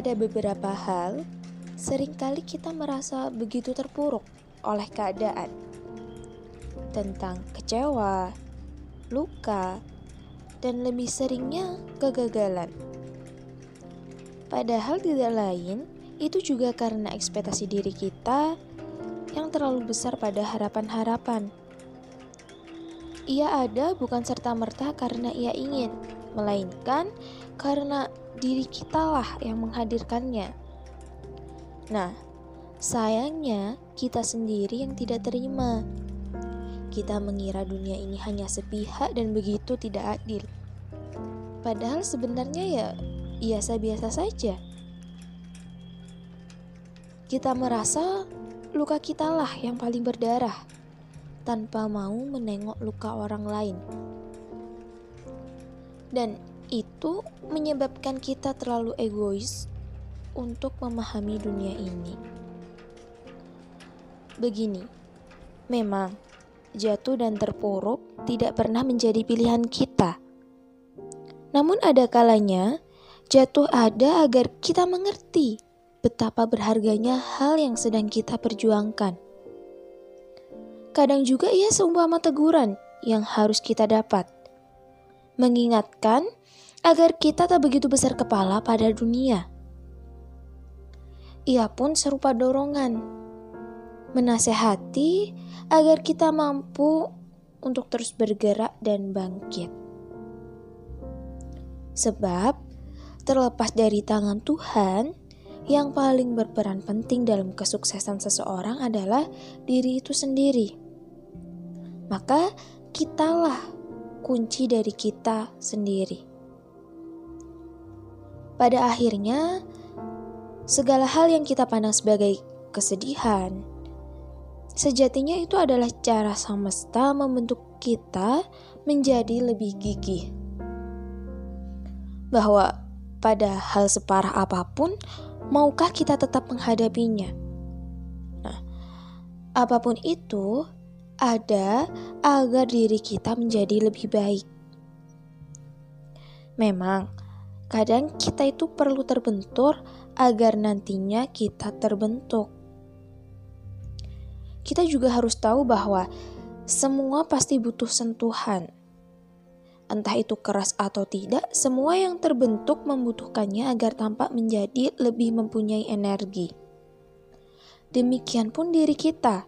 pada beberapa hal, sering kali kita merasa begitu terpuruk oleh keadaan. Tentang kecewa, luka, dan lebih seringnya kegagalan. Padahal tidak lain, itu juga karena ekspektasi diri kita yang terlalu besar pada harapan-harapan. Ia ada bukan serta-merta karena ia ingin, melainkan karena diri kitalah yang menghadirkannya. Nah, sayangnya kita sendiri yang tidak terima. Kita mengira dunia ini hanya sepihak dan begitu tidak adil. Padahal sebenarnya ya biasa-biasa saja. Kita merasa luka kitalah yang paling berdarah tanpa mau menengok luka orang lain. Dan itu menyebabkan kita terlalu egois untuk memahami dunia ini. Begini, memang jatuh dan terpuruk tidak pernah menjadi pilihan kita. Namun, ada kalanya jatuh ada agar kita mengerti betapa berharganya hal yang sedang kita perjuangkan. Kadang juga ia seumpama teguran yang harus kita dapat, mengingatkan agar kita tak begitu besar kepala pada dunia. Ia pun serupa dorongan, menasehati agar kita mampu untuk terus bergerak dan bangkit. Sebab, terlepas dari tangan Tuhan, yang paling berperan penting dalam kesuksesan seseorang adalah diri itu sendiri. Maka, kitalah kunci dari kita sendiri. Pada akhirnya, segala hal yang kita pandang sebagai kesedihan, sejatinya itu adalah cara semesta membentuk kita menjadi lebih gigih. Bahwa pada hal separah apa pun, maukah kita tetap menghadapinya? Nah, apa pun itu ada agar diri kita menjadi lebih baik. Memang, Kadang kita itu perlu terbentur agar nantinya kita terbentuk. Kita juga harus tahu bahwa semua pasti butuh sentuhan. Entah itu keras atau tidak, semua yang terbentuk membutuhkannya agar tampak menjadi lebih mempunyai energi. Demikian pun diri kita.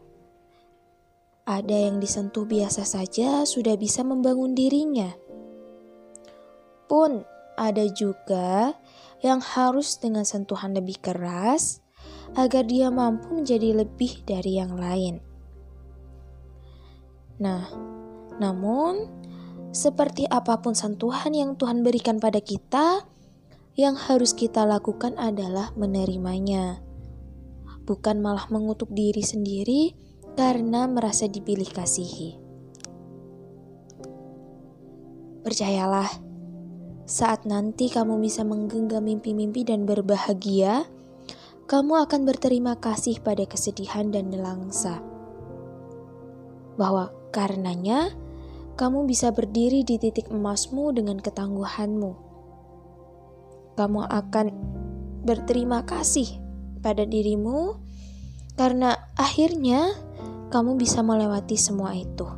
Ada yang disentuh biasa saja sudah bisa membangun dirinya. Pun ada juga yang harus dengan sentuhan lebih keras agar dia mampu menjadi lebih dari yang lain. Nah, namun seperti apa pun sentuhan yang Tuhan berikan pada kita, yang harus kita lakukan adalah menerimanya, bukan malah mengutuk diri sendiri karena merasa dipilih kasihi. Percayalah saat nanti kamu bisa menggenggam mimpi-mimpi dan berbahagia, kamu akan berterima kasih pada kesedihan dan nelangsa. Bahwa karenanya, kamu bisa berdiri di titik emasmu dengan ketangguhanmu. Kamu akan berterima kasih pada dirimu karena akhirnya kamu bisa melewati semua itu.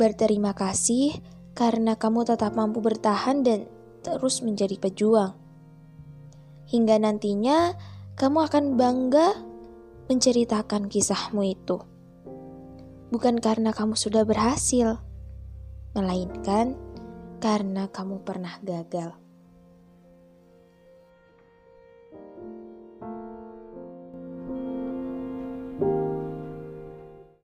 Berterima kasih karena kamu tetap mampu bertahan dan terus menjadi pejuang. Hingga nantinya kamu akan bangga menceritakan kisahmu itu. Bukan karena kamu sudah berhasil, melainkan karena kamu pernah gagal.